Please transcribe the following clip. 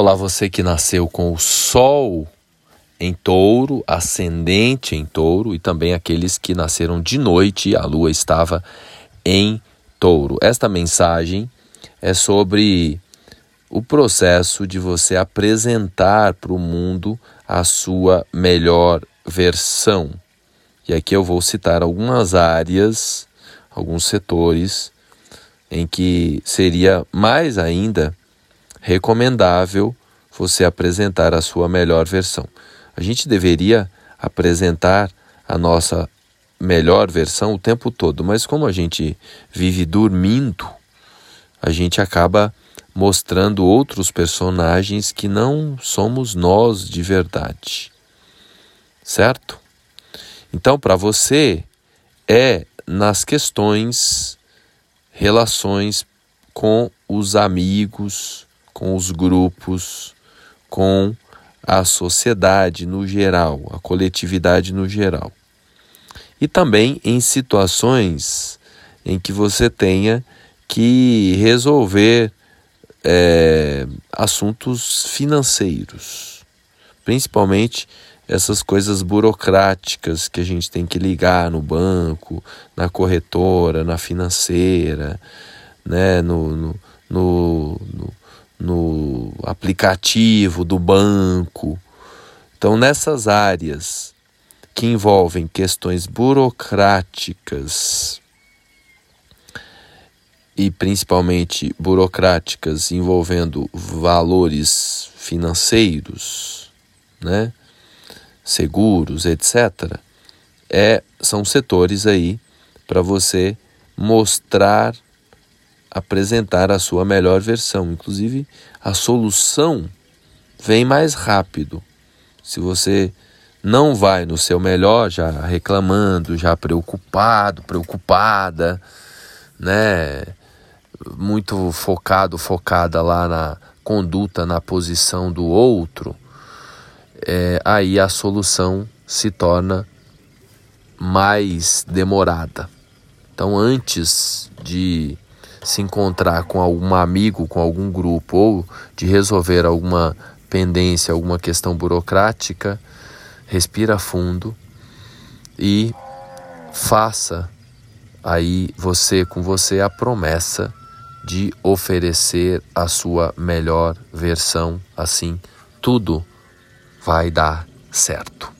Olá, você que nasceu com o Sol em touro, ascendente em touro, e também aqueles que nasceram de noite a lua estava em touro. Esta mensagem é sobre o processo de você apresentar para o mundo a sua melhor versão. E aqui eu vou citar algumas áreas, alguns setores em que seria mais ainda recomendável você apresentar a sua melhor versão. A gente deveria apresentar a nossa melhor versão o tempo todo, mas como a gente vive dormindo, a gente acaba mostrando outros personagens que não somos nós de verdade. Certo? Então, para você, é nas questões, relações com os amigos, com os grupos, com a sociedade no geral, a coletividade no geral. E também em situações em que você tenha que resolver é, assuntos financeiros, principalmente essas coisas burocráticas que a gente tem que ligar no banco, na corretora, na financeira, né, no, no, no, no no aplicativo do banco. Então, nessas áreas que envolvem questões burocráticas e principalmente burocráticas envolvendo valores financeiros, né, seguros, etc., é, são setores aí para você mostrar apresentar a sua melhor versão. Inclusive, a solução vem mais rápido. Se você não vai no seu melhor, já reclamando, já preocupado, preocupada, né? Muito focado, focada lá na conduta, na posição do outro, é, aí a solução se torna mais demorada. Então, antes de se encontrar com algum amigo, com algum grupo, ou de resolver alguma pendência, alguma questão burocrática, respira fundo e faça aí você com você a promessa de oferecer a sua melhor versão, assim tudo vai dar certo.